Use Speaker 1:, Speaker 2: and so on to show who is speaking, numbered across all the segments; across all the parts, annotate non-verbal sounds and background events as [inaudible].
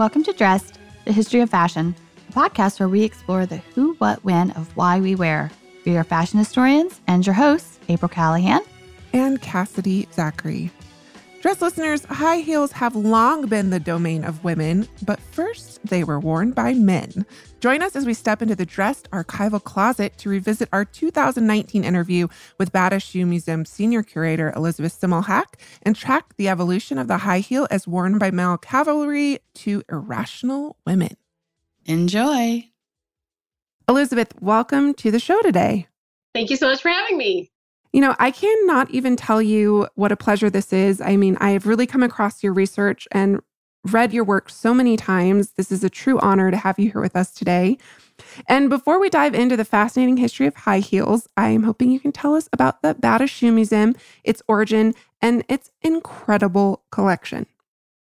Speaker 1: Welcome to Dressed, the History of Fashion, a podcast where we explore the who, what, when of why we wear. We are fashion historians and your hosts, April Calahan
Speaker 2: and Cassidy Zachary. Dress listeners, high heels have long been the domain of women, but first they were worn by men. Join us as we step into the dressed archival closet to revisit our 2019 interview with Bata Shoe Museum senior curator Elizabeth Semmelhack and track the evolution of the high heel as worn by male cavalry to irrational women.
Speaker 1: Enjoy.
Speaker 2: Elizabeth, welcome to the show today.
Speaker 3: Thank you so much for having me.
Speaker 2: You know, I cannot even tell you what a pleasure this is. I mean, I have really come across your research and read your work so many times. This is a true honor to have you here with us today. And before we dive into the fascinating history of high heels, I am hoping you can tell us about the Bata Shoe Museum, its origin, and its incredible collection.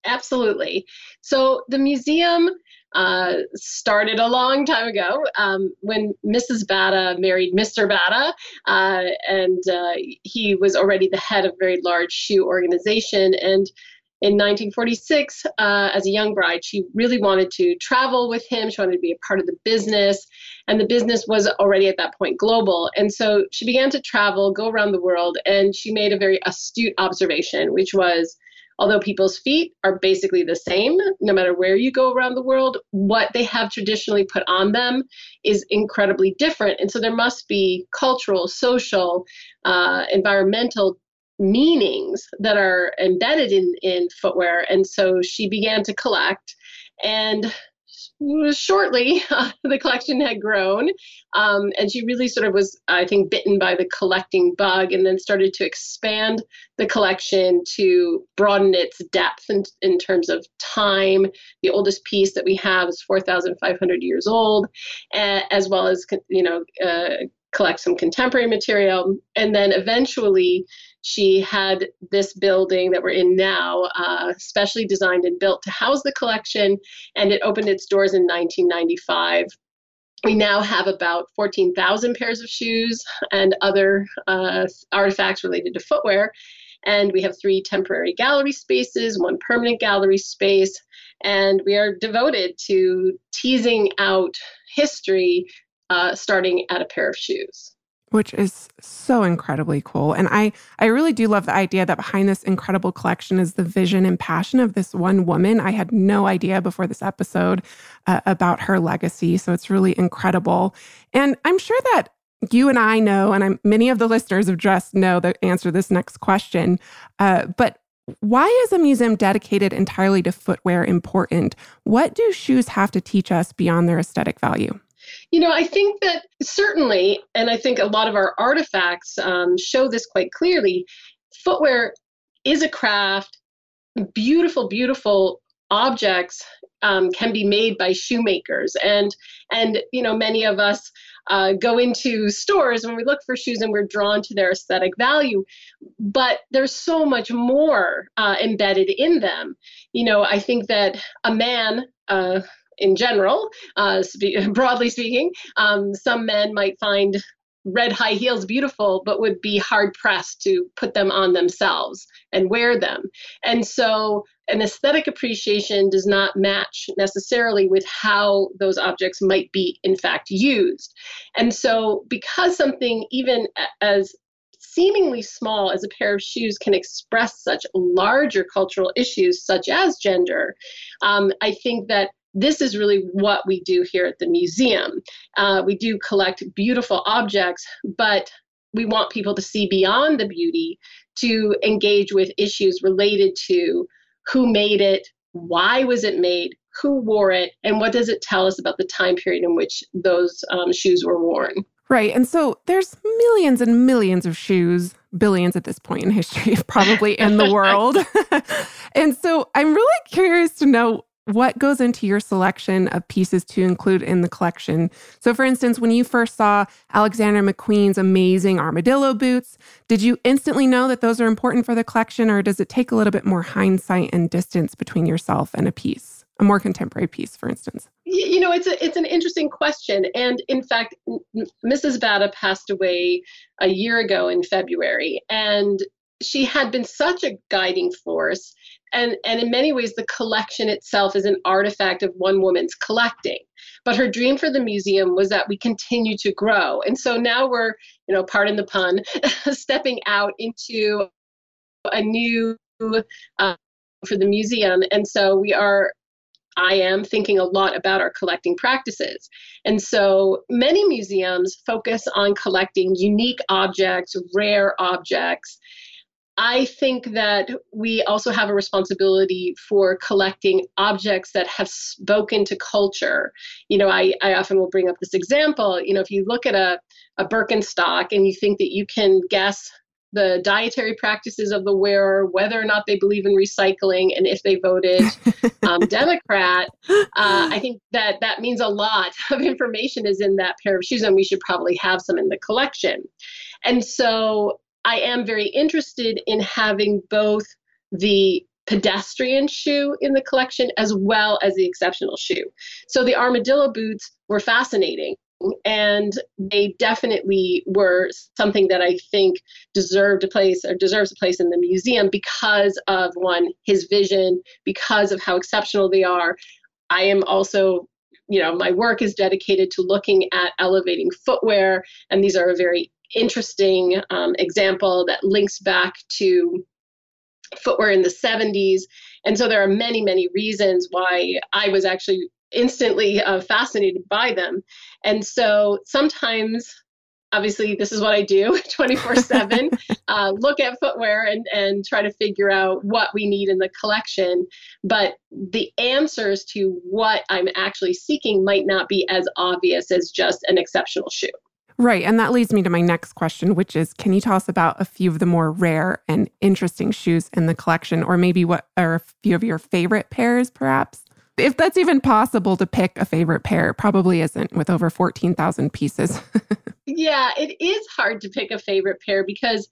Speaker 3: Absolutely. So, the museum uh, started a long time ago um, when Mrs. Bata married Mr. Bata, uh, and uh, he was already the head of a very large shoe organization. And in 1946, uh, as a young bride, she really wanted to travel with him. She wanted to be a part of the business, and the business was already at that point global. And so she began to travel, go around the world, and she made a very astute observation, which was although people's feet are basically the same no matter where you go around the world, what they have traditionally put on them is incredibly different. And so there must be cultural, social, uh, environmental meanings that are embedded in, in footwear. And so she began to collect. And shortly [laughs] the collection had grown um, and she really sort of was i think bitten by the collecting bug and then started to expand the collection to broaden its depth in, in terms of time. The oldest piece that we have is 4500 years old as well as you know uh, collect some contemporary material. And then eventually she had this building that we're in now, uh, specially designed and built to house the collection, and it opened its doors in 1995. We now have about 14,000 pairs of shoes and other uh, artifacts related to footwear. And we have three temporary gallery spaces, one permanent gallery space, and we are devoted to teasing out history uh, starting at a pair of shoes
Speaker 2: which is so incredibly cool. And I I really do love the idea that behind this incredible collection is the vision and passion of this one woman. I had no idea before this episode uh, about her legacy, so it's really incredible. And I'm sure that you and I know, and I'm, many of the listeners of Dress know the answer to this next question. Uh, but why is a museum dedicated entirely to footwear important? What do shoes have to teach us beyond their aesthetic value?
Speaker 3: You know, I think that certainly, and I think a lot of our artifacts um, show this quite clearly. Footwear is a craft. Beautiful, beautiful objects um, can be made by shoemakers, and and you know many of us uh, go into stores when we look for shoes and we're drawn to their aesthetic value, but there's so much more uh, embedded in them. You know, I think that a man. Uh, in general, uh, spe- [laughs] broadly speaking. Um, some men might find red high heels beautiful, but would be hard pressed to put them on themselves and wear them. And so an aesthetic appreciation does not match necessarily with how those objects might be in fact used. And so because something even as seemingly small as a pair of shoes can express such larger cultural issues such as gender, um, I think that this is really what we do here at the museum. Uh, we do collect beautiful objects, but we want people to see beyond the beauty to engage with issues related to who made it, why was it made, who wore it, and what does it tell us about the time period in which those um, shoes were worn.
Speaker 2: Right. And so there's millions and millions of shoes, billions at this point in history, [laughs] probably in the [laughs] world. [laughs] and so I'm really curious to know what goes into your selection of pieces to include in the collection? So, for instance, when you first saw Alexander McQueen's amazing armadillo boots, did you instantly know that those are important for the collection, or does it take a little bit more hindsight and distance between yourself and a piece? a more contemporary piece, for instance?
Speaker 3: You know, it's a, it's an interesting question, and in fact, Mrs. Bata passed away a year ago in February, and she had been such a guiding force and and in many ways the collection itself is an artifact of one woman's collecting. But her dream for the museum was that we continue to grow. And so now we're you know pardon the pun [laughs] stepping out into a new uh, for the museum. And so we are I am thinking a lot about our collecting practices. And so many museums focus on collecting unique objects, rare objects, I think that we also have a responsibility for collecting objects that have spoken to culture. You know, I, I often will bring up this example. You know, if you look at a, a Birkenstock and you think that you can guess the dietary practices of the wearer, whether or not they believe in recycling, and if they voted [laughs] um, Democrat, uh, I think that that means a lot [laughs] of information is in that pair of shoes, and we should probably have some in the collection. And so I am very interested in having both the pedestrian shoe in the collection as well as the exceptional shoe. So the armadillo boots were fascinating and they definitely were something that I think deserved a place or deserves a place in the museum because of one his vision, because of how exceptional they are. I am also you know my work is dedicated to looking at elevating footwear and these are a very interesting um, example that links back to footwear in the 70s. And so there are many, many reasons why I was actually instantly uh, fascinated by them. And so sometimes, obviously, this is what I do [laughs] 24 7 [laughs] uh, look at footwear and, and try to figure out what we need in the collection. But the answers to what I'm actually seeking might not be as obvious as just an exceptional shoe.
Speaker 2: Right. And that leads me to my next question, which is can you tell us about a few of the more rare and interesting shoes in the collection, or maybe what are a few of your favorite pairs, perhaps? If that's even possible to pick a favorite pair, probably isn't with over 14,000 pieces. [laughs]
Speaker 3: yeah, it is hard to pick a favorite pair because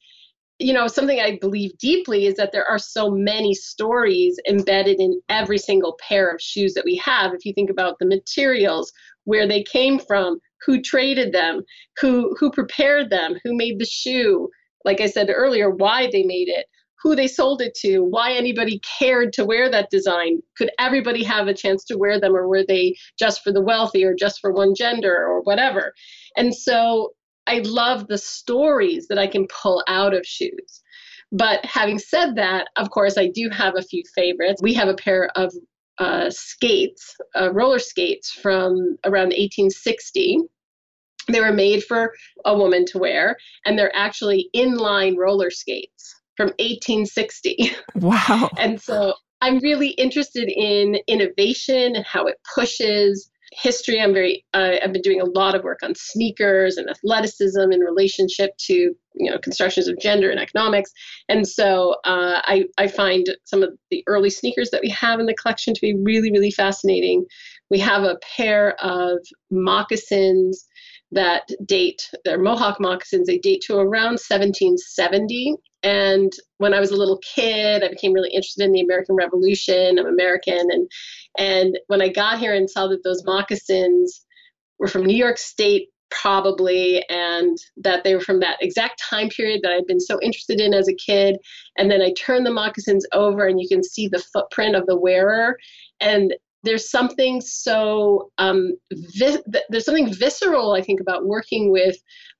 Speaker 3: you know, something I believe deeply is that there are so many stories embedded in every single pair of shoes that we have. If you think about the materials, where they came from, who traded them, who who prepared them, who made the shoe, like I said earlier, why they made it, who they sold it to, why anybody cared to wear that design. Could everybody have a chance to wear them or were they just for the wealthy or just for one gender or whatever? And so I love the stories that I can pull out of shoes. But having said that, of course, I do have a few favorites. We have a pair of uh, skates, uh, roller skates from around 1860. They were made for a woman to wear, and they're actually inline roller skates from 1860. [laughs]
Speaker 2: Wow.
Speaker 3: and so I'm really interested in innovation and how it pushes history. I'm very, uh, I've been doing a lot of work on sneakers and athleticism in relationship to, you know, constructions of gender and economics. And so uh, I, I find some of the early sneakers that we have in the collection to be really, really fascinating. We have a pair of moccasins that date, they're Mohawk moccasins, they date to around 1770. And when I was a little kid, I became really interested in the American Revolution. I'm American. And, and when I got here and saw that those moccasins were from New York State, probably, and that they were from that exact time period that I'd been so interested in as a kid. And then I turned the moccasins over, and you can see the footprint of the wearer. And there's something so um, there's something visceral i think about working with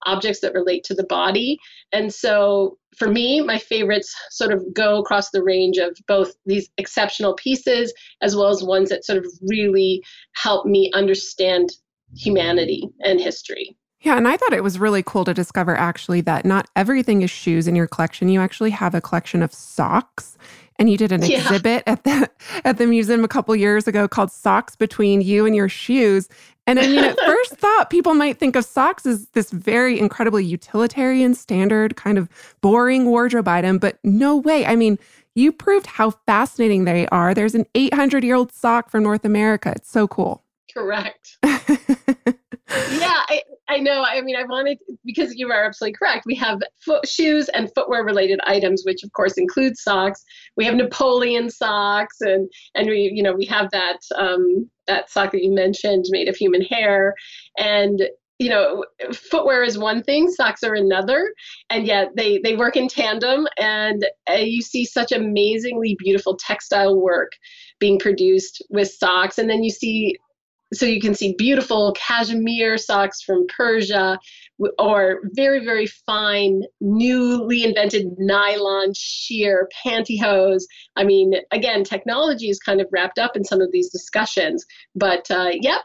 Speaker 3: objects that relate to the body. And so for me my favorites sort of go across the range of both these exceptional pieces as well as ones that sort of really help me understand humanity and history.
Speaker 2: Yeah, and I thought it was really cool to discover actually that not everything is shoes in your collection. You actually have a collection of socks and you did an yeah. exhibit at the [laughs] at the museum a couple years ago called Socks Between You and Your Shoes. And I mean, at [laughs] first thought, people might think of socks as this very incredibly utilitarian, standard, kind of boring wardrobe item, but no way. I mean, you proved how fascinating they are. There's an 800 year old sock from North America. It's so cool.
Speaker 3: Correct. [laughs] yeah, I, I know. I mean, I wanted because you are absolutely correct. We have foot shoes and footwear related items, which of course include socks. We have Napoleon socks, and and we you know we have that um, that sock that you mentioned made of human hair, and you know footwear is one thing socks are another and yet they they work in tandem and uh, you see such amazingly beautiful textile work being produced with socks and then you see so you can see beautiful cashmere socks from Persia or very, very fine, newly invented nylon sheer pantyhose. I mean, again, technology is kind of wrapped up in some of these discussions, but uh, yep,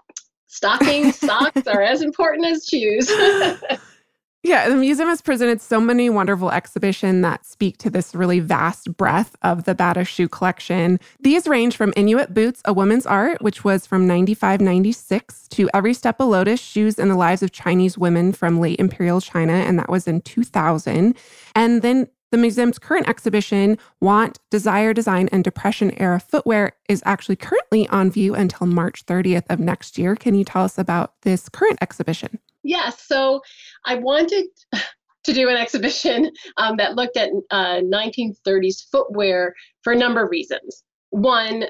Speaker 3: stockings, [laughs] socks are as important as shoes. [laughs]
Speaker 2: Yeah, the museum has presented so many wonderful exhibitions that speak to this really vast breadth of the Bata shoe collection. These range from Inuit Boots, a woman's art, which was from 95 96, to Every Step a Lotus, Shoes in the Lives of Chinese Women from late Imperial China, and that was in 2000. And then the museum's current exhibition, Want, Desire, Design, and Depression Era Footwear, is actually currently on view until March 30th of next year. Can you tell us about this current exhibition?
Speaker 3: Yes. So I wanted [laughs] to do an exhibition um, that looked at uh, 1930s footwear for a number of reasons. One,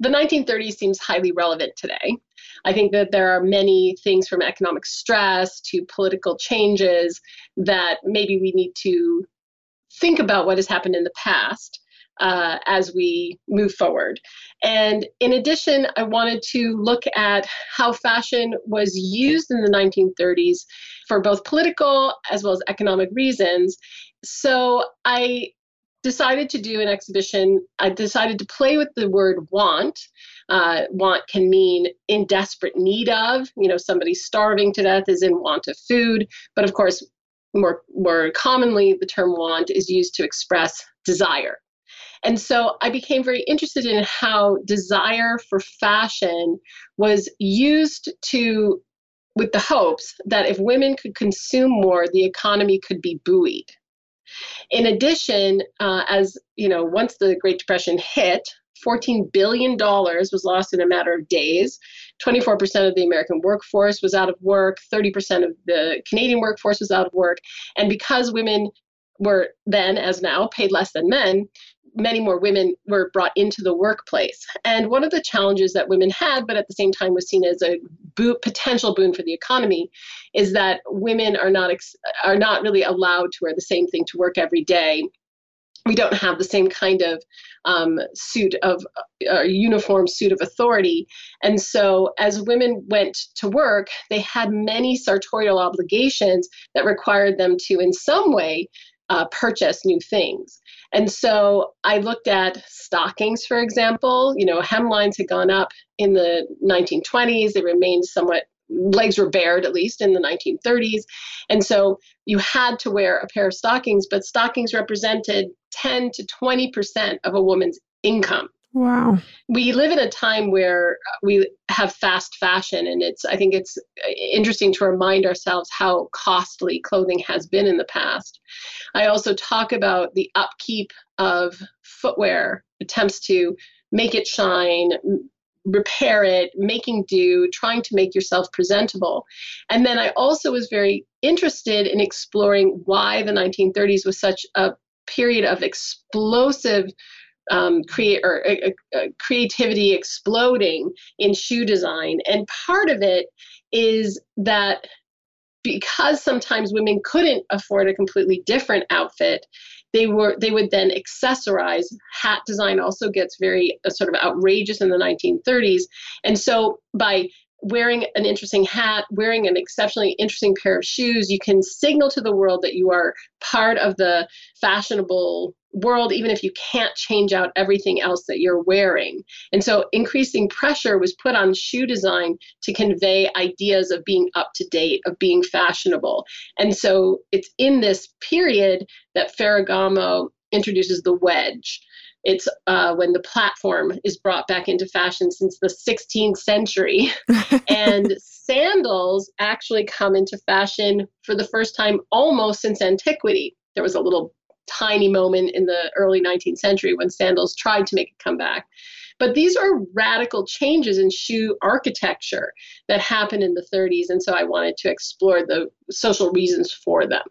Speaker 3: the 1930s seems highly relevant today. I think that there are many things from economic stress to political changes that maybe we need to think about what has happened in the past uh, as we move forward. And in addition, I wanted to look at how fashion was used in the 1930s for both political as well as economic reasons. So I decided to do an exhibition. I decided to play with the word want. Uh, want can mean in desperate need of, you know, somebody starving to death is in want of food. But of course, more, more commonly, the term want is used to express desire. And so I became very interested in how desire for fashion was used to, with the hopes that if women could consume more, the economy could be buoyed. In addition, uh, as you know, once the Great Depression hit, $14 billion was lost in a matter of days. 24% of the American workforce was out of work, 30% of the Canadian workforce was out of work. And because women were then, as now, paid less than men, many more women were brought into the workplace. And one of the challenges that women had, but at the same time was seen as a bo- potential boon for the economy, is that women are not ex- are not really allowed to wear the same thing to work every day. We don't have the same kind of um, suit of uh, uniform suit of authority. And so, as women went to work, they had many sartorial obligations that required them to, in some way, uh, purchase new things. And so I looked at stockings, for example. You know, hemlines had gone up in the 1920s, they remained somewhat legs were bared at least in the 1930s and so you had to wear a pair of stockings but stockings represented 10 to 20 percent of a woman's income
Speaker 2: Wow.
Speaker 3: We live in a time where uh, we have fast fashion, and it's, I think it's uh, interesting to remind ourselves how costly clothing has been in the past. I also talk about the upkeep of footwear, attempts to make it shine, repair it, making do, trying to make yourself presentable. And then I also was very interested in exploring why the 1930s was such a period of explosive um, create or uh, uh, creativity exploding in shoe design, and part of it is that because sometimes women couldn't afford a completely different outfit they were they would then accessorize. Hat design also gets very uh, sort of outrageous in the 1930s and so by wearing an interesting hat, wearing an exceptionally interesting pair of shoes, you can signal to the world that you are part of the fashionable world, even if you can't change out everything else that you're wearing. And so increasing pressure was put on shoe design to convey ideas of being up to date, of being fashionable. And so it's in this period that Ferragamo introduces the wedge. It's uh, when the platform is brought back into fashion since the 16th century. [laughs] and sandals actually come into fashion for the first time almost since antiquity. There was a little tiny moment in the early 19th century when sandals tried to make a comeback. But these are radical changes in shoe architecture that happened in the 30s. And so I wanted to explore the social reasons for them.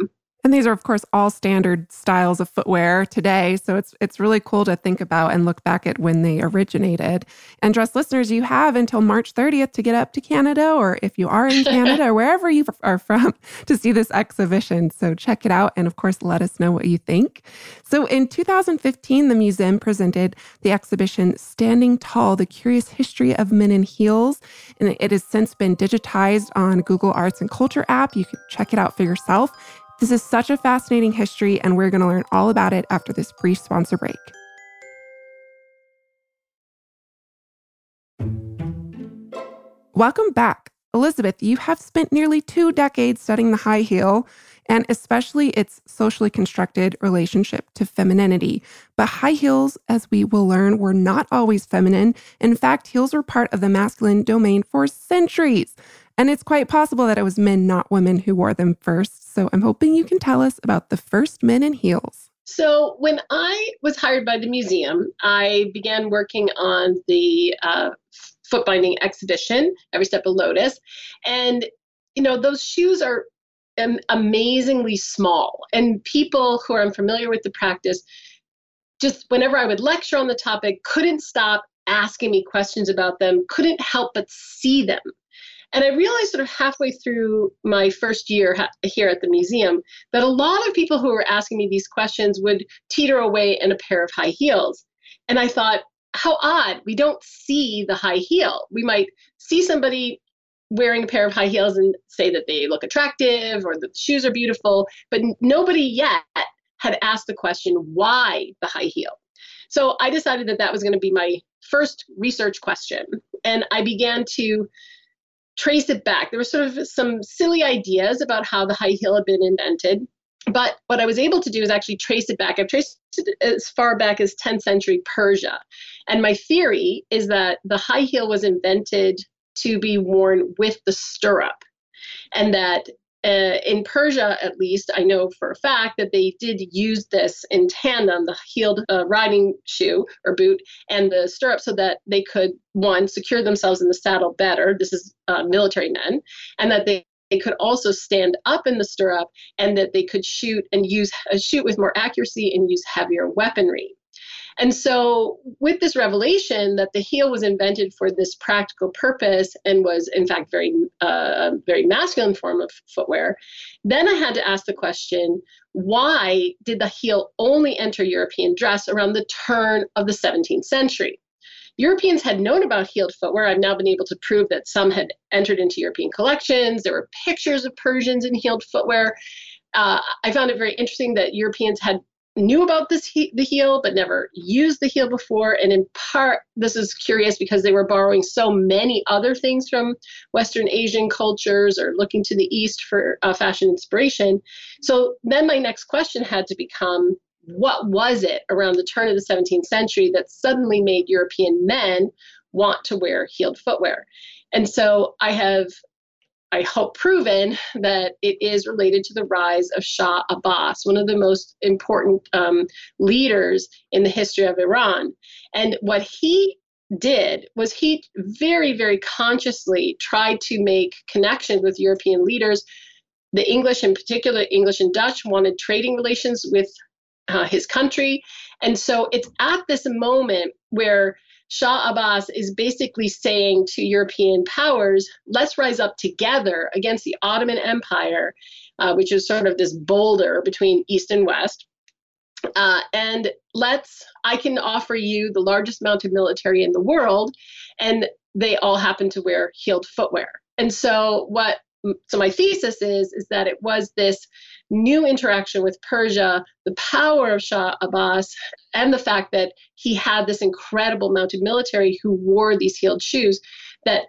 Speaker 2: And these are, of course, all standard styles of footwear today. So it's it's really cool to think about and look back at when they originated. And dress listeners, you have until March 30th to get up to Canada, or if you are in [laughs] Canada or wherever you are from, [laughs] to see this exhibition. So check it out, and of course, let us know what you think. So in 2015, the museum presented the exhibition "Standing Tall: The Curious History of Men in Heels," and it has since been digitized on Google Arts and Culture app. You can check it out for yourself. This is such a fascinating history, and we're going to learn all about it after this brief sponsor break. Welcome back. Elizabeth, you have spent nearly two decades studying the high heel and especially its socially constructed relationship to femininity. But high heels, as we will learn, were not always feminine. In fact, heels were part of the masculine domain for centuries. And it's quite possible that it was men, not women, who wore them first. So I'm hoping you can tell us about the first men in heels.
Speaker 3: So, when I was hired by the museum, I began working on the uh, foot binding exhibition, Every Step of Lotus. And, you know, those shoes are amazingly small. And people who are unfamiliar with the practice, just whenever I would lecture on the topic, couldn't stop asking me questions about them, couldn't help but see them. And I realized sort of halfway through my first year ha- here at the museum that a lot of people who were asking me these questions would teeter away in a pair of high heels. And I thought, how odd. We don't see the high heel. We might see somebody wearing a pair of high heels and say that they look attractive or that the shoes are beautiful, but nobody yet had asked the question, why the high heel? So I decided that that was going to be my first research question. And I began to trace it back. There were sort of some silly ideas about how the high heel had been invented. But what I was able to do is actually trace it back. I've traced it as far back as 10th century Persia. And my theory is that the high heel was invented to be worn with the stirrup. And that uh, in Persia, at least, I know for a fact that they did use this in tandem, the heeled uh, riding shoe or boot and the stirrup, so that they could, one, secure themselves in the saddle better. This is uh, military men, and that they they could also stand up in the stirrup and that they could shoot and use uh, shoot with more accuracy and use heavier weaponry. And so, with this revelation that the heel was invented for this practical purpose and was, in fact, very, uh, very masculine form of footwear, then I had to ask the question why did the heel only enter European dress around the turn of the 17th century? Europeans had known about heeled footwear. I've now been able to prove that some had entered into European collections. There were pictures of Persians in heeled footwear. Uh, I found it very interesting that Europeans had knew about this he- the heel but never used the heel before. And in part this is curious because they were borrowing so many other things from western asian cultures or looking to the east for uh, fashion inspiration. So then my next question had to become what was it around the turn of the 17th century that suddenly made european men want to wear heeled footwear? And so i have I hope, proven that it is related to the rise of Shah Abbas, one of the most important um, leaders in the history of Iran. And what he did was he very, very consciously tried to make connections with European leaders. The English, in particular, English and Dutch, wanted trading relations with uh, his country. And so it's at this moment where Shah Abbas is basically saying to European powers, let's rise up together against the Ottoman Empire, uh, which is sort of this boulder between East and West. Uh, and let's, I can offer you the largest mounted military in the world. And they all happen to wear heeled footwear. And so, what so my thesis is is that it was this new interaction with Persia, the power of Shah Abbas, and the fact that he had this incredible mounted military who wore these heeled shoes that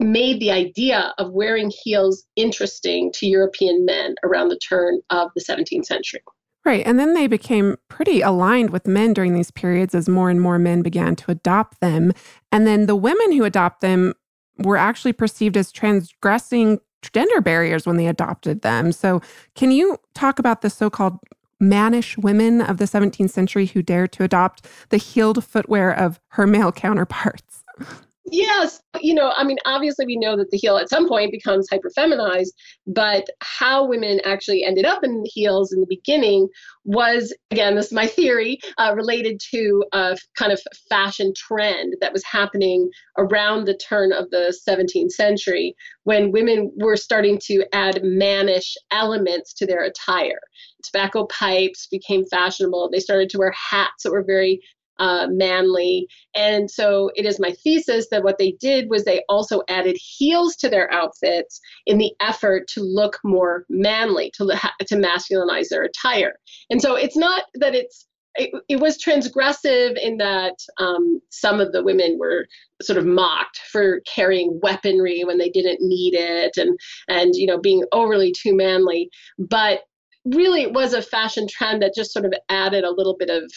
Speaker 3: made the idea of wearing heels interesting to European men around the turn of the 17th century.
Speaker 2: Right. And then they became pretty aligned with men during these periods as more and more men began to adopt them. And then the women who adopt them were actually perceived as transgressing gender barriers when they adopted them. So, can you talk about the so called mannish women of the 17th century who dared to adopt the heeled footwear of her male [laughs] counterparts.
Speaker 3: Yes, you know, I mean, obviously we know that the heel at some point becomes hyperfeminized, but how women actually ended up in heels in the beginning was, again, this is my theory, uh, related to a kind of fashion trend that was happening around the turn of the 17th century when women were starting to add mannish elements to their attire. Tobacco pipes became fashionable. They started to wear hats that were very uh, manly. And so it is my thesis that what they did was they also added heels to their outfits in the effort to look more manly, to, to masculinize their attire. And so it's not that it's it, it, was transgressive in that um, some of the women were sort of mocked for carrying weaponry when they didn't need it and and you know being overly too manly but really it was a fashion trend that just sort of added a little bit of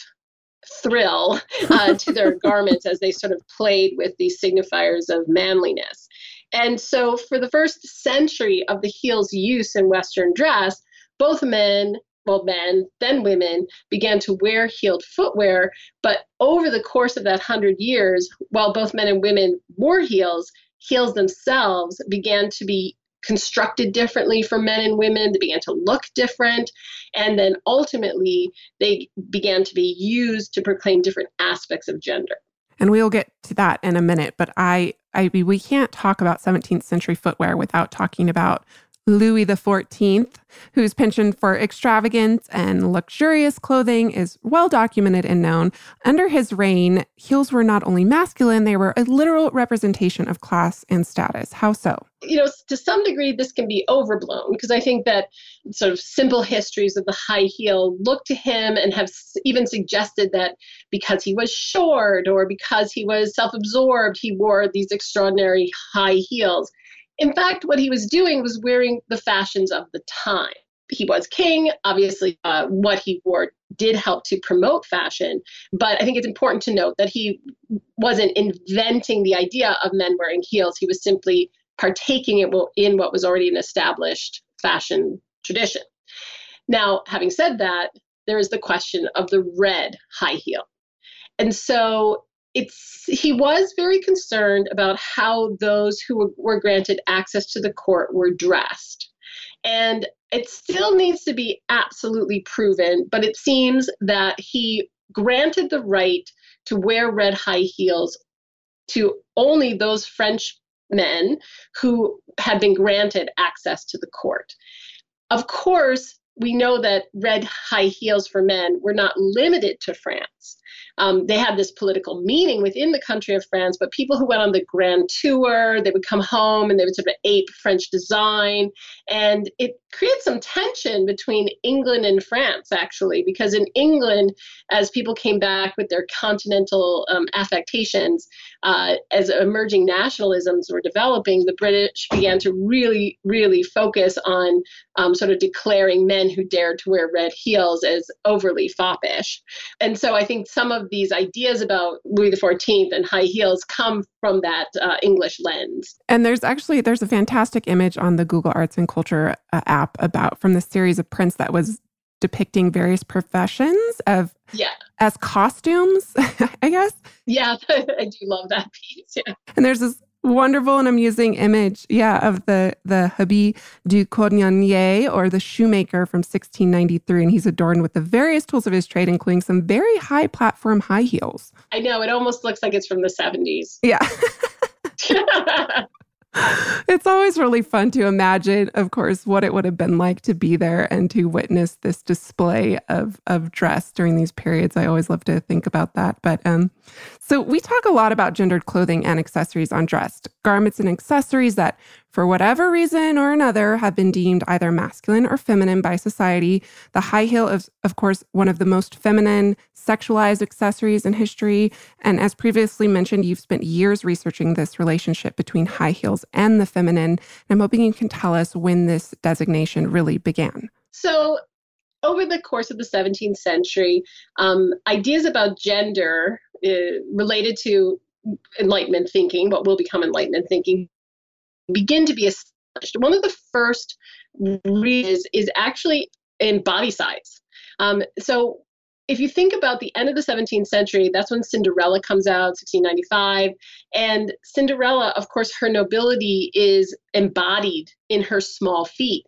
Speaker 3: thrill uh, to their [laughs] garments as they sort of played with these signifiers of manliness. And so, for the first century of the heel's use in Western dress, both men, well, men, then women, began to wear heeled footwear. But over the course of that hundred years, while both men and women wore heels, heels themselves began to be constructed differently for men and women. They began to look different. And then ultimately, they began to be used to proclaim different aspects of gender.
Speaker 2: And we'll get to that in a minute. But I, I we can't talk about 17th century footwear without talking about Louis XIV, whose penchant for extravagant and luxurious clothing is well documented and known. Under his reign, heels were not only masculine, they were a literal representation of class and status. How so?
Speaker 3: You know, to some degree, this can be overblown because I think that sort of simple histories of the high heel look to him and have even suggested that because he was short or because he was self absorbed, he wore these extraordinary high heels. In fact, what he was doing was wearing the fashions of the time. He was king. Obviously, uh, what he wore did help to promote fashion. But I think it's important to note that he wasn't inventing the idea of men wearing heels. He was simply partaking in what was already an established fashion tradition. Now, having said that, there is the question of the red high heel. And so it's he was very concerned about how those who were granted access to the court were dressed. And it still needs to be absolutely proven but it seems that he granted the right to wear red high heels to only those french men who had been granted access to the court. Of course we know that red high heels for men were not limited to France um, they had this political meaning within the country of France, but people who went on the grand tour, they would come home and they would sort of ape French design. And it creates some tension between England and France, actually, because in England, as people came back with their continental um, affectations, uh, as emerging nationalisms were developing, the British began to really, really focus on um, sort of declaring men who dared to wear red heels as overly foppish. And so I think some of these ideas about Louis XIV and high heels come from that uh, English lens.
Speaker 2: And there's actually there's a fantastic image on the Google Arts and Culture uh, app about from the series of prints that was depicting various professions of
Speaker 3: yeah
Speaker 2: as costumes [laughs] i guess
Speaker 3: yeah [laughs] i do love that piece yeah
Speaker 2: and there's this wonderful and amusing image yeah of the the habit du cordonnier or the shoemaker from 1693 and he's adorned with the various tools of his trade including some very high platform high heels
Speaker 3: i know it almost looks like it's from the 70s [laughs]
Speaker 2: yeah it's always really fun to imagine, of course, what it would have been like to be there and to witness this display of, of dress during these periods. I always love to think about that. But um, so we talk a lot about gendered clothing and accessories on dressed garments and accessories that for whatever reason or another, have been deemed either masculine or feminine by society. The high heel is, of course, one of the most feminine, sexualized accessories in history. And as previously mentioned, you've spent years researching this relationship between high heels and the feminine. And I'm hoping you can tell us when this designation really began.
Speaker 3: So, over the course of the 17th century, um, ideas about gender related to Enlightenment thinking, what will become Enlightenment thinking, begin to be established. One of the first reasons is actually in body size. Um, so if you think about the end of the 17th century, that's when Cinderella comes out, 1695. And Cinderella, of course, her nobility is embodied in her small feet.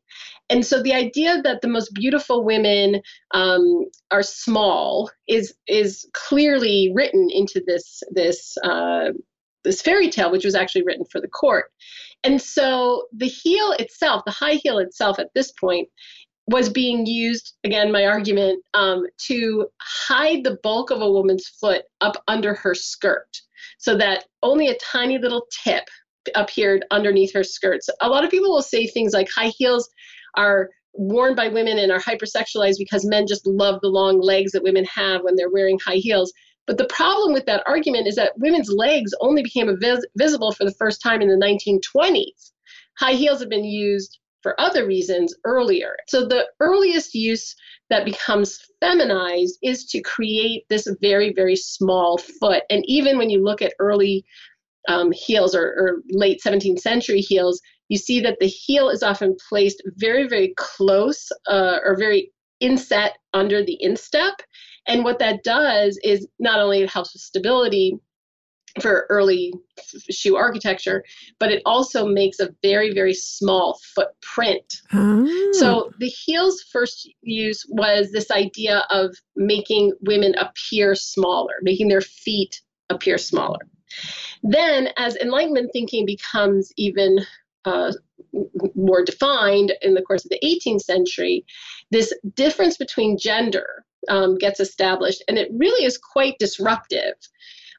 Speaker 3: And so the idea that the most beautiful women um, are small is is clearly written into this this uh, this fairy tale, which was actually written for the court. And so the heel itself, the high heel itself, at this point was being used again my argument um, to hide the bulk of a woman's foot up under her skirt so that only a tiny little tip appeared underneath her skirts a lot of people will say things like high heels are worn by women and are hypersexualized because men just love the long legs that women have when they're wearing high heels but the problem with that argument is that women's legs only became vis- visible for the first time in the 1920s high heels have been used for other reasons earlier. So the earliest use that becomes feminized is to create this very, very small foot. And even when you look at early um, heels or, or late 17th century heels, you see that the heel is often placed very, very close uh, or very inset under the instep. And what that does is not only it helps with stability, for early shoe architecture, but it also makes a very, very small footprint. Oh. So the heel's first use was this idea of making women appear smaller, making their feet appear smaller. Then, as Enlightenment thinking becomes even uh, more defined in the course of the 18th century, this difference between gender um, gets established, and it really is quite disruptive.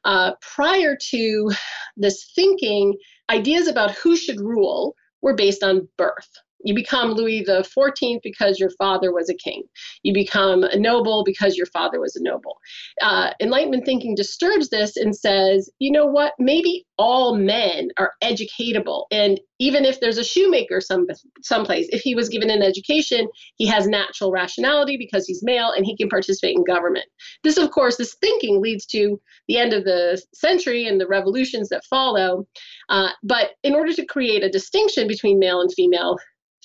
Speaker 3: Uh, prior to this thinking, ideas about who should rule were based on birth. You become Louis the 14th because your father was a king. You become a noble because your father was a noble. Uh, Enlightenment thinking disturbs this and says, you know what? Maybe all men are educatable, and even if there's a shoemaker some someplace, if he was given an education, he has natural rationality because he's male and he can participate in government. This, of course, this thinking leads to the end of the century and the revolutions that follow. Uh, but in order to create a distinction between male and female,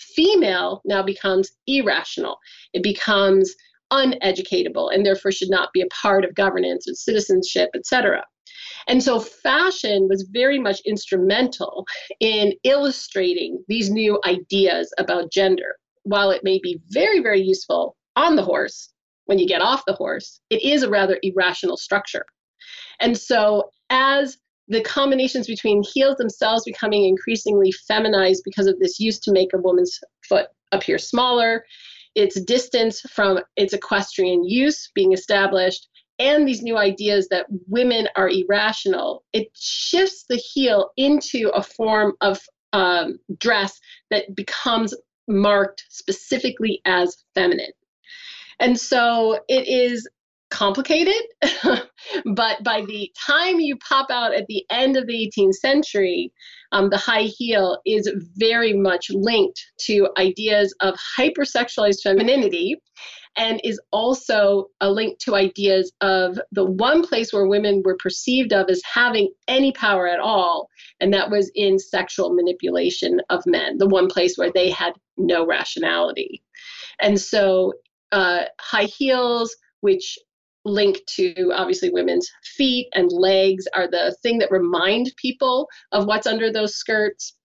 Speaker 3: female now becomes irrational. It becomes uneducatable and therefore should not be a part of governance or citizenship, etc. And so fashion was very much instrumental in illustrating these new ideas about gender. While it may be very, very useful on the horse, when you get off the horse, it is a rather irrational structure. And so as the combinations between heels themselves becoming increasingly feminized because of this use to make a woman's foot appear smaller, its distance from its equestrian use being established, and these new ideas that women are irrational, it shifts the heel into a form of um, dress that becomes marked specifically as feminine. And so it is complicated, [laughs] but by the time you pop out at the end of the 18th century, um, the high heel is very much linked to ideas of hypersexualized femininity and is also a link to ideas of the one place where women were perceived of as having any power at all, and that was in sexual manipulation of men, the one place where they had no rationality. And so, uh, high heels, which link to obviously women's feet and legs are the thing that remind people of what's under those skirts.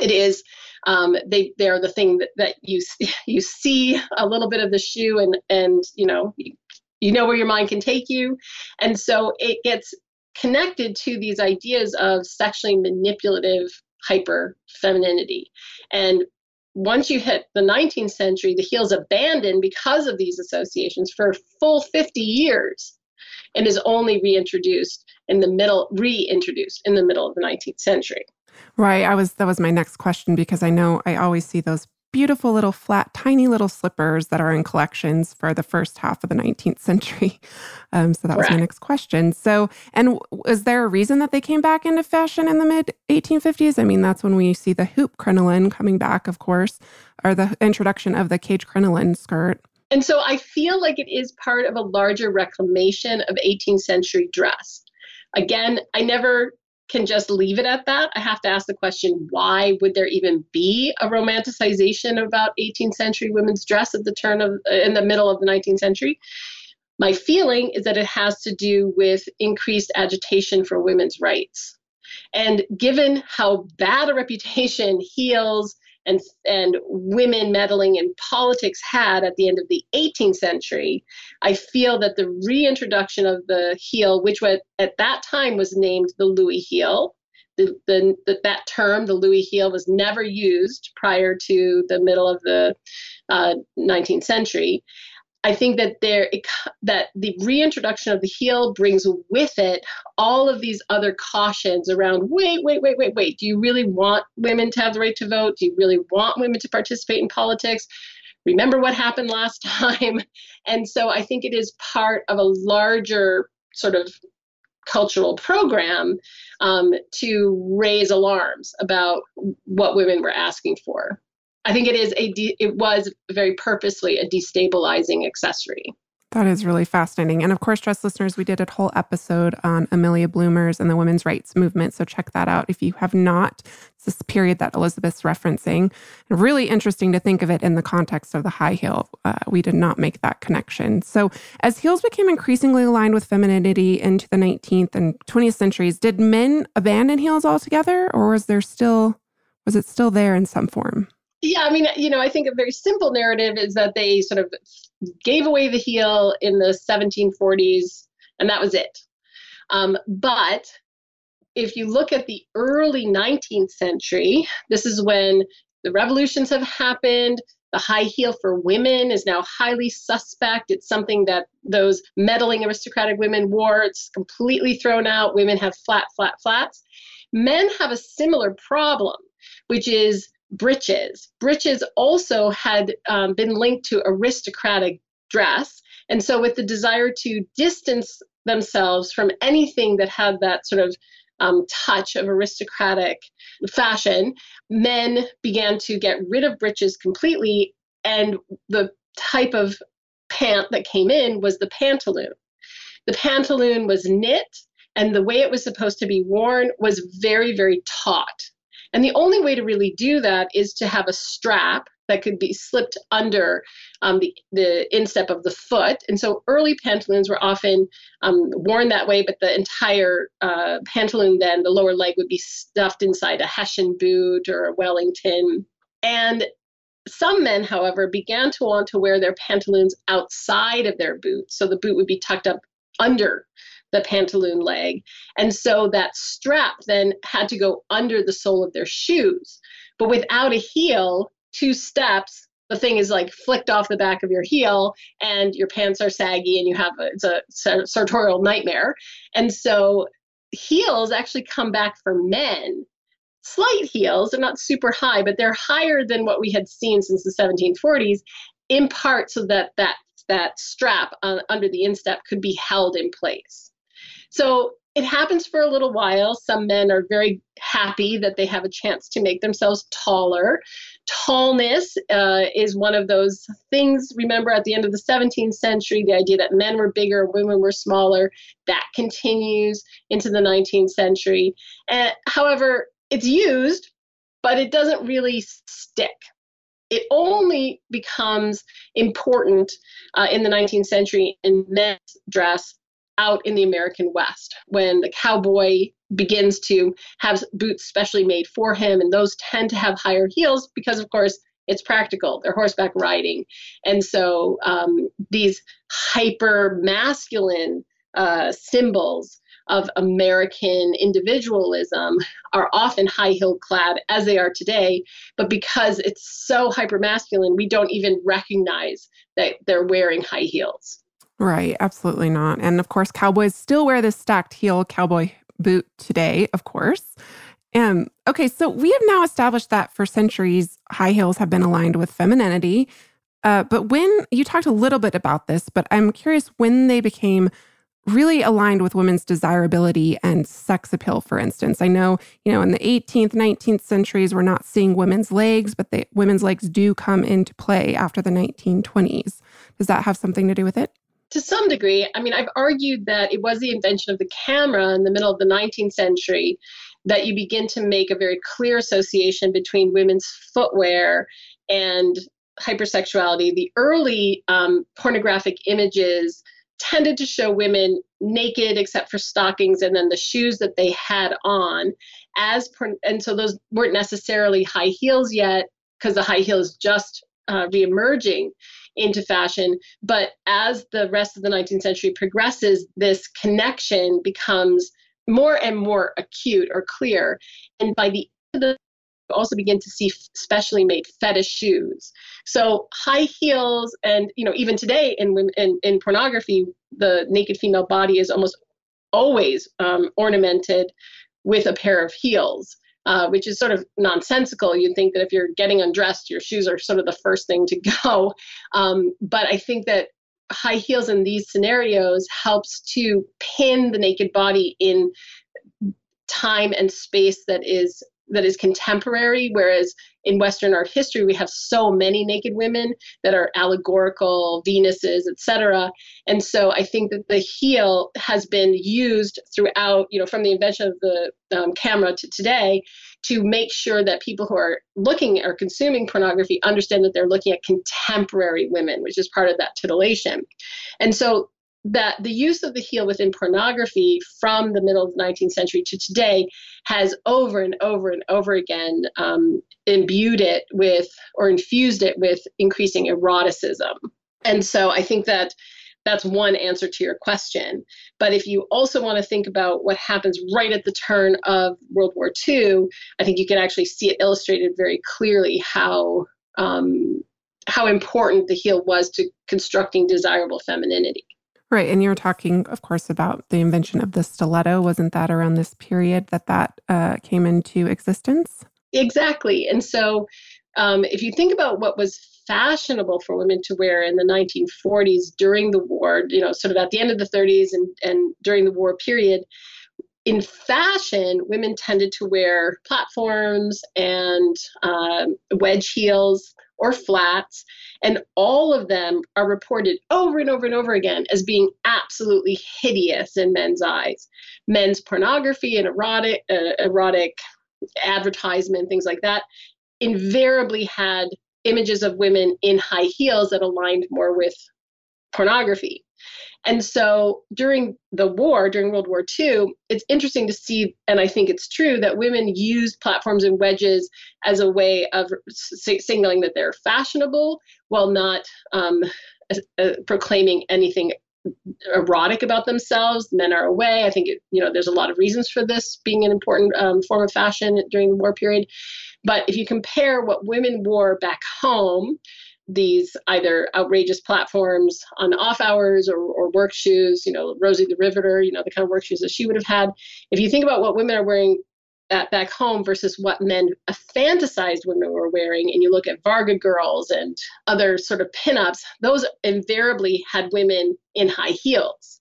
Speaker 3: It is um, they they are the thing that, that you [laughs] you see a little bit of the shoe and and you know you know where your mind can take you. And so it gets connected to these ideas of sexually manipulative hyper femininity and once you hit the 19th century, the heel's abandoned because of these associations for a full 50 years and is only reintroduced in the middle, reintroduced in the middle of the 19th century.
Speaker 2: Right. I was that was my next question because I know I always see those beautiful little flat, tiny little slippers that are in collections for the first half of the 19th century. [laughs] Um, so that was my next question. So, and is there a reason that they came back into fashion in the mid 1850s? I mean, that's when we see the hoop crinoline coming back, of course, or the introduction of the cage crinoline skirt.
Speaker 3: And so I feel like it is part of a larger reclamation of 18th century dress. Again, I never can just leave it at that. I have to ask the question why would there even be a romanticization about 18th century women's dress at the turn of uh, in the middle of the 19th century? My feeling is that it has to do with increased agitation for women's rights. And given how bad a reputation [laughs] heels and, and women meddling in politics had at the end of the 18th century, I feel that the reintroduction of the heel, which was, at that time was named the Louis heel, the, the, the, that term, the Louis heel, was never used prior to the middle of the uh, 19th century. I think that there that the reintroduction of the heel brings with it all of these other cautions around wait wait wait wait wait do you really want women to have the right to vote? Do you really want women to participate in politics? Remember what happened last [laughs] time. And so I think it is part of a larger sort of cultural program um, to raise alarms about what women were asking for. I think it is a de- it was very purposely a destabilizing accessory.
Speaker 2: That is really fascinating. And of course, Dressed listeners, we did a whole episode on Amelia Bloomers and the women's rights movement. So check that out if you have not. It's this period that Elizabeth's referencing. Really interesting to think of it in the context of the high heel. Uh, we did not make that connection. So as heels became increasingly aligned with femininity into the 19th and 20th centuries, did men abandon heels altogether or was there still, was it still there in some form?
Speaker 3: Yeah, I mean, you know, I think a very simple narrative is that they sort of gave away the heel in the 1740s, and that was it. Um, but if you look at the early 19th century, this is when the revolutions have happened. The high heel for women is now highly suspect. It's something that those meddling aristocratic women wore. It's completely thrown out. Women have flat, flat, flats. Men have a similar problem, which is breeches. Breeches also had um, been linked to aristocratic dress. And so, with the desire to distance themselves from anything that had that sort of um, touch of aristocratic fashion, men began to get rid of breeches completely. And the type of pant that came in was the pantaloon. The pantaloon was knit, and the way it was supposed to be worn was very, very taut. And the only way to really do that is to have a strap that could be slipped under um, the, the instep of the foot. And so early pantaloons were often um, worn that way, but the entire uh, pantaloon, then the lower leg would be stuffed inside a Hessian boot or a Wellington. And some men, however, began to want to wear their pantaloons outside of their boot. So the boot would be tucked up under the pantaloon leg. And so that strap then had to go under the sole of their shoes. But without a heel, two steps, the thing is like flicked off the back of your heel and your pants are saggy and you have a, it's a sartorial nightmare. And so heels actually come back for men. Slight heels, they're not super high, but they're higher than what we had seen since the 1740s, in part so that that that strap uh, under the instep could be held in place. So it happens for a little while. Some men are very happy that they have a chance to make themselves taller. Tallness uh, is one of those things. Remember, at the end of the 17th century, the idea that men were bigger, women were smaller, that continues into the 19th century. And, however, it's used, but it doesn't really stick. It only becomes important uh, in the 19th century in men's dress out in the American West when the cowboy begins to have boots specially made for him, and those tend to have higher heels because, of course, it's practical. They're horseback riding, and so um, these hyper masculine uh, symbols of American individualism are often high heel clad as they are today, but because it's so hyper masculine, we don't even recognize that they're wearing high heels.
Speaker 2: Right, absolutely not. And of course, cowboys still wear this stacked heel cowboy boot today, of course. Um, okay, so we have now established that for centuries, high heels have been aligned with femininity. Uh, but when you talked a little bit about this, but I'm curious when they became really aligned with women's desirability and sex appeal, for instance. I know, you know, in the 18th, 19th centuries, we're not seeing women's legs, but the, women's legs do come into play after the 1920s. Does that have something to do with it?
Speaker 3: To some degree, I mean, I've argued that it was the invention of the camera in the middle of the 19th century that you begin to make a very clear association between women's footwear and hypersexuality. The early um, pornographic images tended to show women naked except for stockings and then the shoes that they had on as per, and so those weren't necessarily high heels yet because the high heel is just uh, reemerging into fashion but as the rest of the 19th century progresses this connection becomes more and more acute or clear and by the end of the also begin to see specially made fetish shoes. So high heels, and you know, even today in women in, in pornography, the naked female body is almost always um, ornamented with a pair of heels. Uh, which is sort of nonsensical. You'd think that if you're getting undressed, your shoes are sort of the first thing to [laughs] go. Um, but I think that high heels in these scenarios helps to pin the naked body in time and space that is that is contemporary whereas in western art history we have so many naked women that are allegorical venuses etc and so i think that the heel has been used throughout you know from the invention of the um, camera to today to make sure that people who are looking or consuming pornography understand that they're looking at contemporary women which is part of that titillation. And so that the use of the heel within pornography from the middle of the 19th century to today has over and over and over again um, imbued it with or infused it with increasing eroticism. And so I think that that's one answer to your question. But if you also want to think about what happens right at the turn of World War II, I think you can actually see it illustrated very clearly how um, how important the heel was to constructing desirable femininity.
Speaker 2: Right. And you're talking, of course, about the invention of the stiletto. Wasn't that around this period that that uh, came into existence?
Speaker 3: Exactly. And so um, if you think about what was fashionable for women to wear in the 1940s during the war, you know, sort of at the end of the 30s and, and during the war period, in fashion, women tended to wear platforms and uh, wedge heels or flats. And all of them are reported over and over and over again as being absolutely hideous in men's eyes. Men's pornography and erotic, uh, erotic advertisement, things like that, invariably had images of women in high heels that aligned more with pornography. And so during the war, during World War II, it's interesting to see, and I think it's true, that women used platforms and wedges as a way of signaling that they're fashionable while not um, uh, proclaiming anything erotic about themselves. Men are away. I think it, you know there's a lot of reasons for this being an important um, form of fashion during the war period. But if you compare what women wore back home these either outrageous platforms on off hours or, or work shoes, you know, Rosie the Riveter, you know, the kind of work shoes that she would have had. If you think about what women are wearing at back home versus what men fantasized women were wearing, and you look at Varga girls and other sort of pinups, those invariably had women in high heels.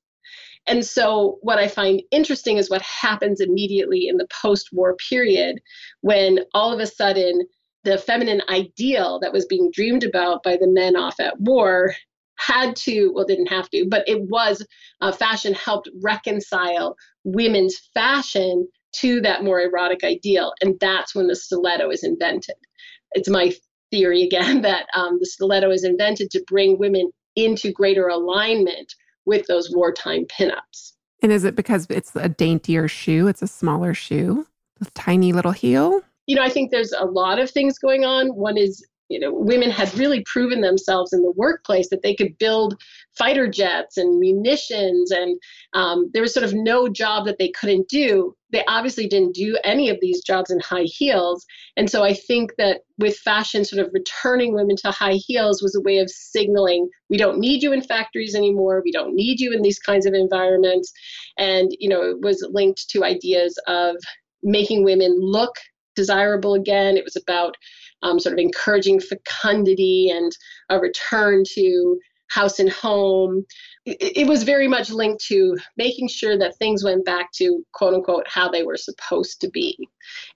Speaker 3: And so, what I find interesting is what happens immediately in the post war period when all of a sudden the feminine ideal that was being dreamed about by the men off at war had to well didn't have to but it was uh, fashion helped reconcile women's fashion to that more erotic ideal and that's when the stiletto is invented. It's my theory again [laughs] that um, the stiletto is invented to bring women into greater alignment with those wartime pinups.
Speaker 2: And is it because it's a daintier shoe? It's a smaller shoe with tiny little heel
Speaker 3: you know, I think there's a lot of things going on. One is, you know, women had really proven themselves in the workplace that they could build fighter jets and munitions, and um, there was sort of no job that they couldn't do. They obviously didn't do any of these jobs in high heels. And so I think that with fashion, sort of returning women to high heels was a way of signaling we don't need you in factories anymore. We don't need you in these kinds of environments. And, you know, it was linked to ideas of making women look desirable again. It was about um, sort of encouraging fecundity and a return to house and home. It, it, was very much linked to making sure that things went back to quote unquote how they were supposed to be.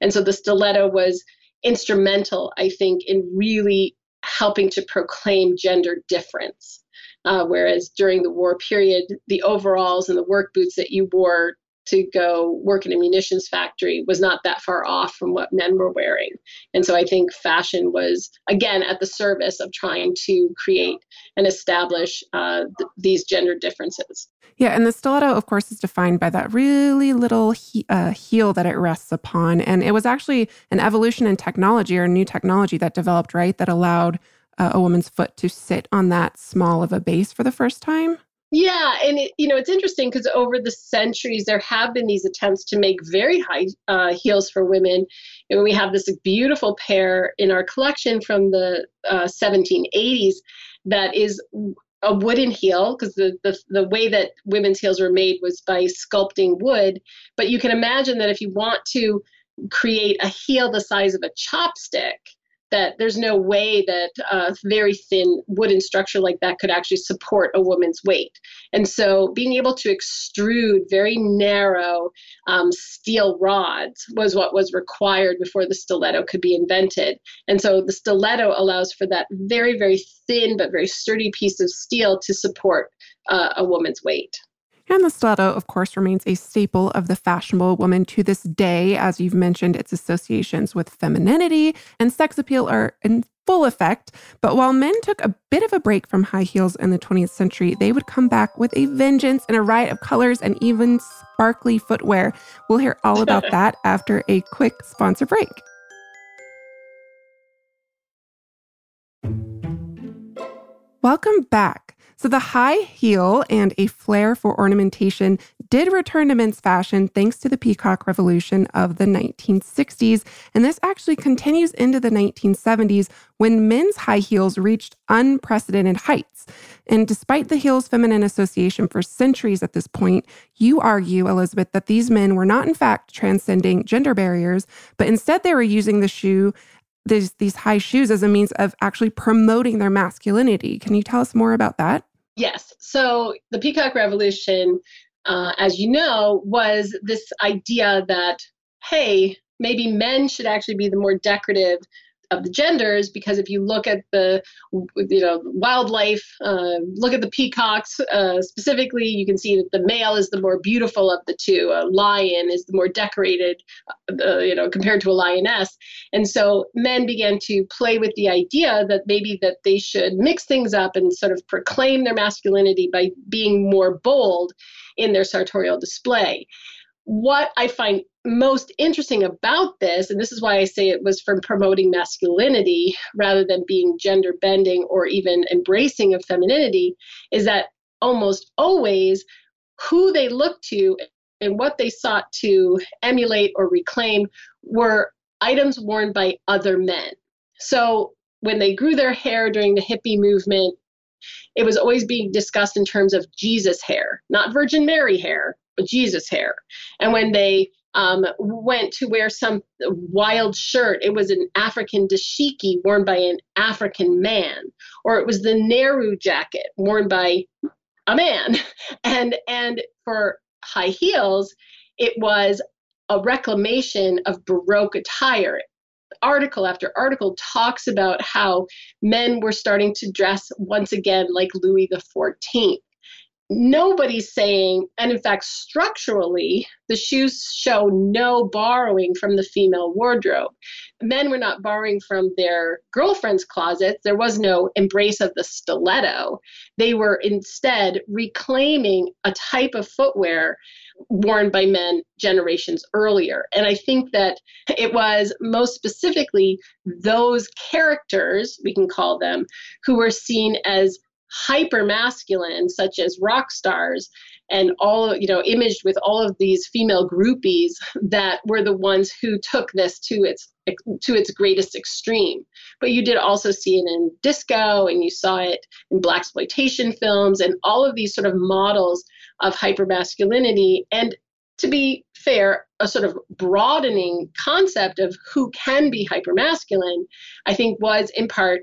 Speaker 3: And so the stiletto was instrumental, I think, in really helping to proclaim gender difference. Uh, whereas during the war period, the overalls and the work boots that you wore to go work in a munitions factory was not that far off from what men were wearing. And so I think fashion was, again, at the service of trying to create and establish uh, th- these gender differences.
Speaker 2: Yeah, and the stiletto, of course, is defined by that really little he- uh, heel that it rests upon. And it was actually an evolution in technology or new technology that developed, right, that allowed uh, a woman's foot to sit on that small of a base for the first time.
Speaker 3: Yeah, and it, you know it's interesting because over the centuries there have been these attempts to make very high uh, heels for women, and we have this beautiful pair in our collection from the uh, 1780s that is a wooden heel because the, the the way that women's heels were made was by sculpting wood. But you can imagine that if you want to create a heel the size of a chopstick, that there's no way that a very thin wooden structure like that could actually support a woman's weight. And so being able to extrude very narrow um, steel rods was what was required before the stiletto could be invented. And so the stiletto allows for that very, very thin but very sturdy piece of steel to support uh, a woman's weight.
Speaker 2: And the stiletto, of course, remains a staple of the fashionable woman to this day. As you've mentioned, its associations with femininity and sex appeal are in full effect. But while men took a bit of a break from high heels in the 20th century, they would come back with a vengeance in a riot of colors and even sparkly footwear. We'll hear all [laughs] about that after a quick sponsor break. Welcome back. So the high heel and a flair for ornamentation did return to men's fashion thanks to the peacock revolution of the 1960s. And this actually continues into the 1970s when men's high heels reached unprecedented heights. And despite the heel's feminine association for centuries at this point, you argue, Elizabeth, that these men were not in fact transcending gender barriers, but instead they were using the shoe these, these high shoes as a means of actually promoting their masculinity. Can you tell us more about that?
Speaker 3: Yes. So the Peacock Revolution, uh, as you know, was this idea that, hey, maybe men should actually be the more decorative of the genders because if you look at the you know wildlife uh, look at the peacocks uh, specifically you can see that the male is the more beautiful of the two. A lion is the more decorated uh, you know compared to a lioness. And so men began to play with the idea that maybe that they should mix things up and sort of proclaim their masculinity by being more bold in their sartorial display. What I find most interesting about this, and this is why I say it was from promoting masculinity rather than being gender bending or even embracing of femininity, is that almost always who they looked to and what they sought to emulate or reclaim were items worn by other men. So when they grew their hair during the hippie movement, it was always being discussed in terms of Jesus hair, not Virgin Mary hair, but Jesus hair. And when they um, went to wear some wild shirt. It was an African dashiki worn by an African man, or it was the Nehru jacket worn by a man. [laughs] And and for high heels, it was a reclamation of Baroque attire. Article after article talks about how men were starting to dress once again like Louis the Fourteenth nobody's saying, and in fact, structurally, the shoes show no borrowing from the female wardrobe. Men were not borrowing from their girlfriend's closets. There was no embrace of the stiletto. They were instead reclaiming a type of footwear worn by men generations earlier. And I think that it was most specifically those characters, we can call them, who were seen as hyper masculine, such as rock stars, and all you know imaged with all of these female groupies that were the ones who took this to its to its greatest extreme. But you did also see it in disco and you saw it in blaxploitation films and all of these sort of models of hypermasculinity. And to be fair a sort of broadening concept of who can be hypermasculine i think was in part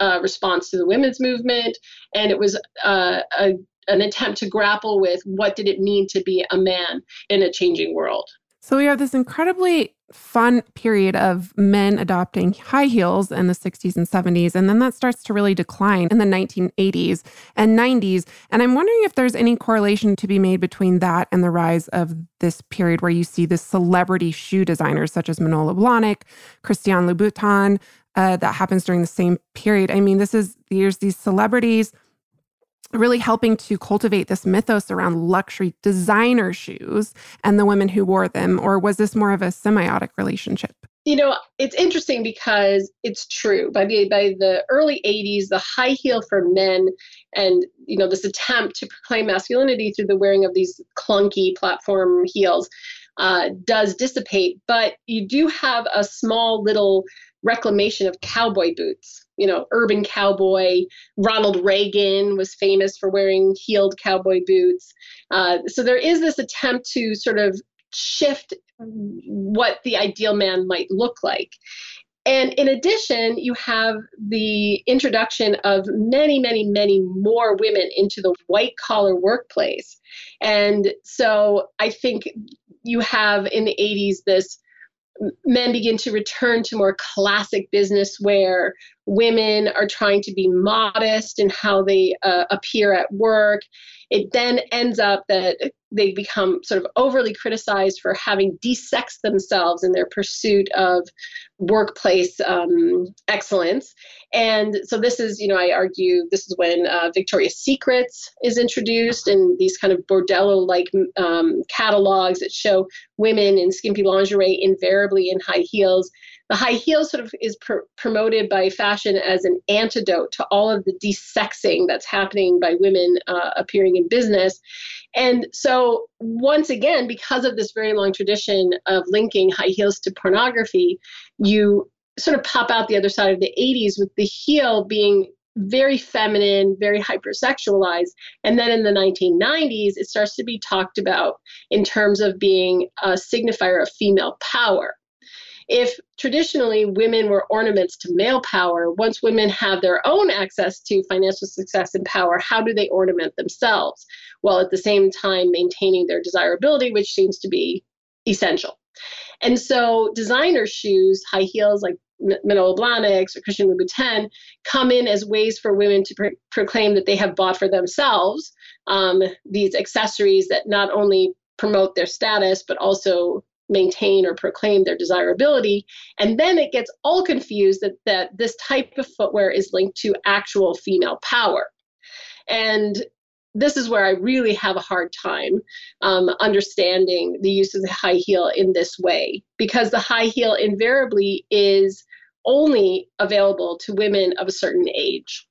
Speaker 3: uh, response to the women's movement, and it was uh, a, an attempt to grapple with what did it mean to be a man in a changing world.
Speaker 2: So we have this incredibly fun period of men adopting high heels in the 60s and 70s. And then that starts to really decline in the 1980s and 90s. And I'm wondering if there's any correlation to be made between that and the rise of this period where you see the celebrity shoe designers such as Manolo Blahnik, Christian Louboutin, uh, that happens during the same period. I mean, this is, there's these celebrities really helping to cultivate this mythos around luxury designer shoes and the women who wore them? Or was this more of a semiotic relationship?
Speaker 3: You know, it's interesting because it's true. By the by the early 80s, the high heel for men and you know this attempt to proclaim masculinity through the wearing of these clunky platform heels uh, does dissipate. But you do have a small little reclamation of cowboy boots. You know, urban cowboy. Ronald Reagan was famous for wearing heeled cowboy boots. Uh, so there is this attempt to sort of shift what the ideal man might look like. And in addition, you have the introduction of many, many, many more women into the white collar workplace. And so I think you have in the 80s this men begin to return to more classic business where women are trying to be modest in how they uh, appear at work. It then ends up that they become sort of overly criticized for having desexed themselves in their pursuit of workplace um, excellence. And so this is, you know, I argue this is when uh, Victoria's Secrets is introduced and these kind of bordello-like um, catalogs that show women in skimpy lingerie invariably in high heels the high heel sort of is pr- promoted by fashion as an antidote to all of the desexing that's happening by women uh, appearing in business. And so, once again, because of this very long tradition of linking high heels to pornography, you sort of pop out the other side of the 80s with the heel being very feminine, very hypersexualized. And then in the 1990s, it starts to be talked about in terms of being a signifier of female power if traditionally women were ornaments to male power, once women have their own access to financial success and power, how do they ornament themselves while at the same time maintaining their desirability, which seems to be essential? And so designer shoes, high heels like Manolo Blahniks or Christian Louboutin, come in as ways for women to pro- proclaim that they have bought for themselves um, these accessories that not only promote their status but also maintain or proclaim their desirability. And then it gets all confused that, that this type of footwear is linked to actual female power. And this is where I really have a hard time um, understanding the use of the high heel in this way, because the high heel invariably is only available to women of a certain age.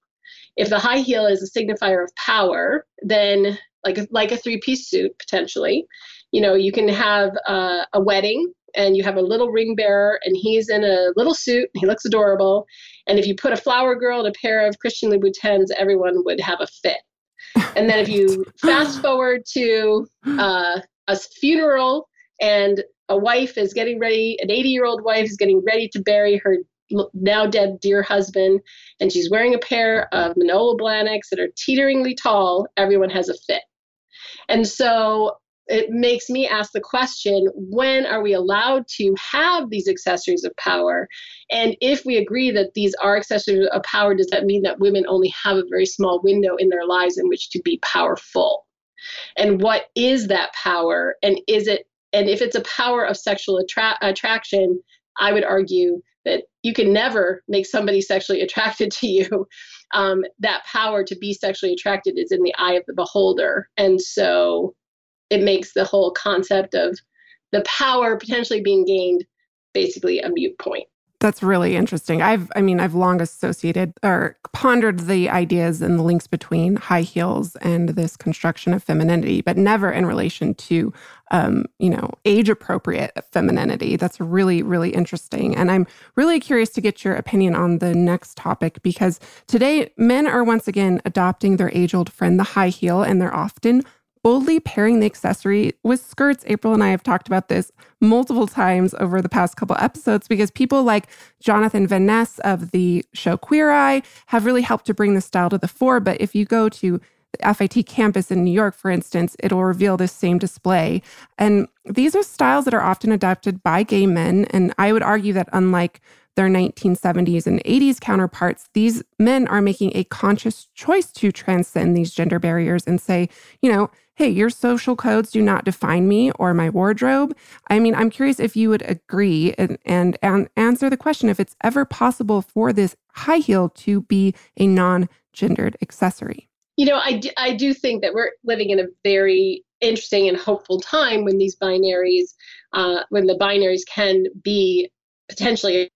Speaker 3: If the high heel is a signifier of power, then like like a three piece suit potentially, you know, you can have uh, a wedding and you have a little ring bearer and he's in a little suit he looks adorable. And if you put a flower girl and a pair of christian louboutins everyone would have a fit. And then if you [laughs] fast forward to uh, a funeral and a wife is getting ready an 80 year old wife is getting ready to bury her now dead dear husband and she's wearing a pair of manolo blahniks that are teeteringly tall everyone has a fit. And so it makes me ask the question when are we allowed to have these accessories of power? And if we agree that these are accessories of power, does that mean that women only have a very small window in their lives in which to be powerful? And what is that power? And is it, and if it's a power of sexual attra- attraction, I would argue that you can never make somebody sexually [laughs] attracted to you. Um, that power to be sexually attracted is in the eye of the beholder. And so it makes the whole concept of the power potentially being gained basically a mute point.
Speaker 2: That's really interesting. I've, I mean, I've long associated or pondered the ideas and the links between high heels and this construction of femininity, but never in relation to, um, you know, age appropriate femininity. That's really, really interesting. And I'm really curious to get your opinion on the next topic because today men are once again adopting their age old friend, the high heel, and they're often boldly pairing the accessory with skirts. April and I have talked about this multiple times over the past couple episodes because people like Jonathan Van Ness of the show Queer Eye have really helped to bring the style to the fore. But if you go to the FIT campus in New York, for instance, it'll reveal this same display. And these are styles that are often adopted by gay men. And I would argue that unlike their 1970s and 80s counterparts, these men are making a conscious choice to transcend these gender barriers and say, you know, hey, your social codes do not define me or my wardrobe. I mean, I'm curious if you would agree and, and, and answer the question if it's ever possible for this high heel to be a non gendered accessory.
Speaker 3: You know, I do, I do think that we're living in a very interesting and hopeful time when these binaries, uh, when the binaries can be potentially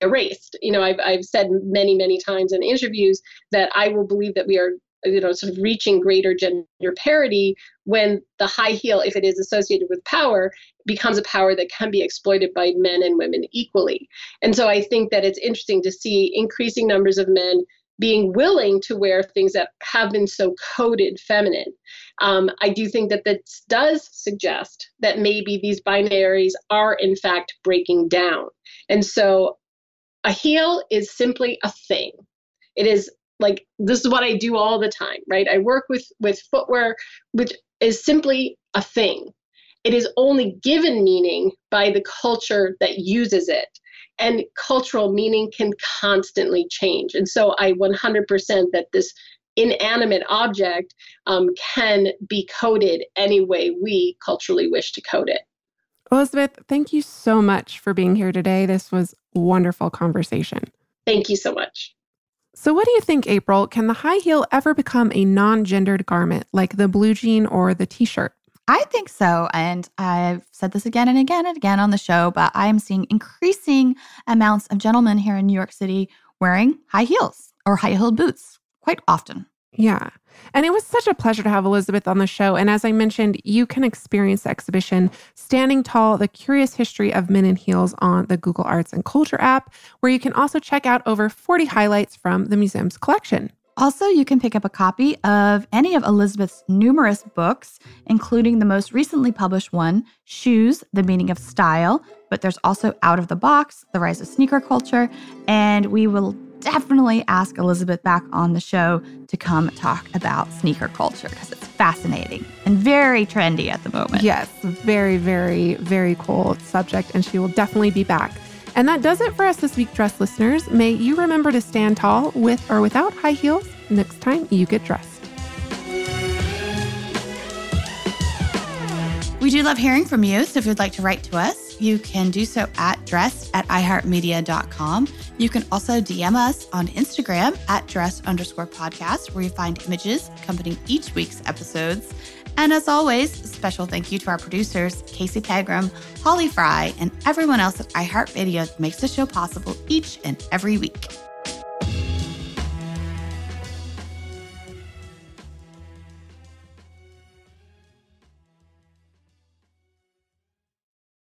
Speaker 3: erased. You know, I've, I've said many, many times in interviews that I will believe that we are you know sort of reaching greater gender parity when the high heel if it is associated with power becomes a power that can be exploited by men and women equally. And so i think that it's interesting to see increasing numbers of men being willing to wear things that have been so coded feminine. Um, i do think that this does suggest that maybe these binaries are in fact breaking down. And so a heel is simply a thing it is like this is what I do all the time, right? I work with with footwear, which is simply a thing. It is only given meaning by the culture that uses it. And cultural meaning can constantly change. And so I 100% that this inanimate object um, can be coded any way we culturally wish to code it.
Speaker 2: Elizabeth, thank you so much for being here today. This was wonderful conversation.
Speaker 3: Thank you so much.
Speaker 2: So, what do you think, April? Can the high heel ever become a non gendered garment like the blue jean or the t shirt?
Speaker 1: I think so. And I've said this again and again and again on the show, but I'm seeing increasing amounts of gentlemen here in New York City wearing high heels or high heeled boots quite often.
Speaker 2: Yeah. And it was such a pleasure to have Elizabeth on the show. And as I mentioned, you can experience the exhibition Standing Tall The Curious History of Men in Heels on the Google Arts and Culture app, where you can also check out over 40 highlights from the museum's collection.
Speaker 1: Also, you can pick up a copy of any of Elizabeth's numerous books, including the most recently published one, Shoes The Meaning of Style. But there's also Out of the Box, The Rise of Sneaker Culture, and we will definitely ask Elizabeth back on the show to come talk about sneaker culture because it's fascinating and very trendy at the moment.
Speaker 2: Yes, very, very, very cool subject. And she will definitely be back. And that does it for us this week, dress listeners. May you remember to stand tall with or without high heels next time you get dressed.
Speaker 1: We do love hearing from you. So if you'd like to write to us, you can do so at dressed at iheartmedia.com. You can also DM us on Instagram at dressed underscore podcast, where you find images accompanying each week's episodes. And as always, special thank you to our producers, Casey Pegram, Holly Fry, and everyone else at iHeartMedia that makes the show possible each and every week.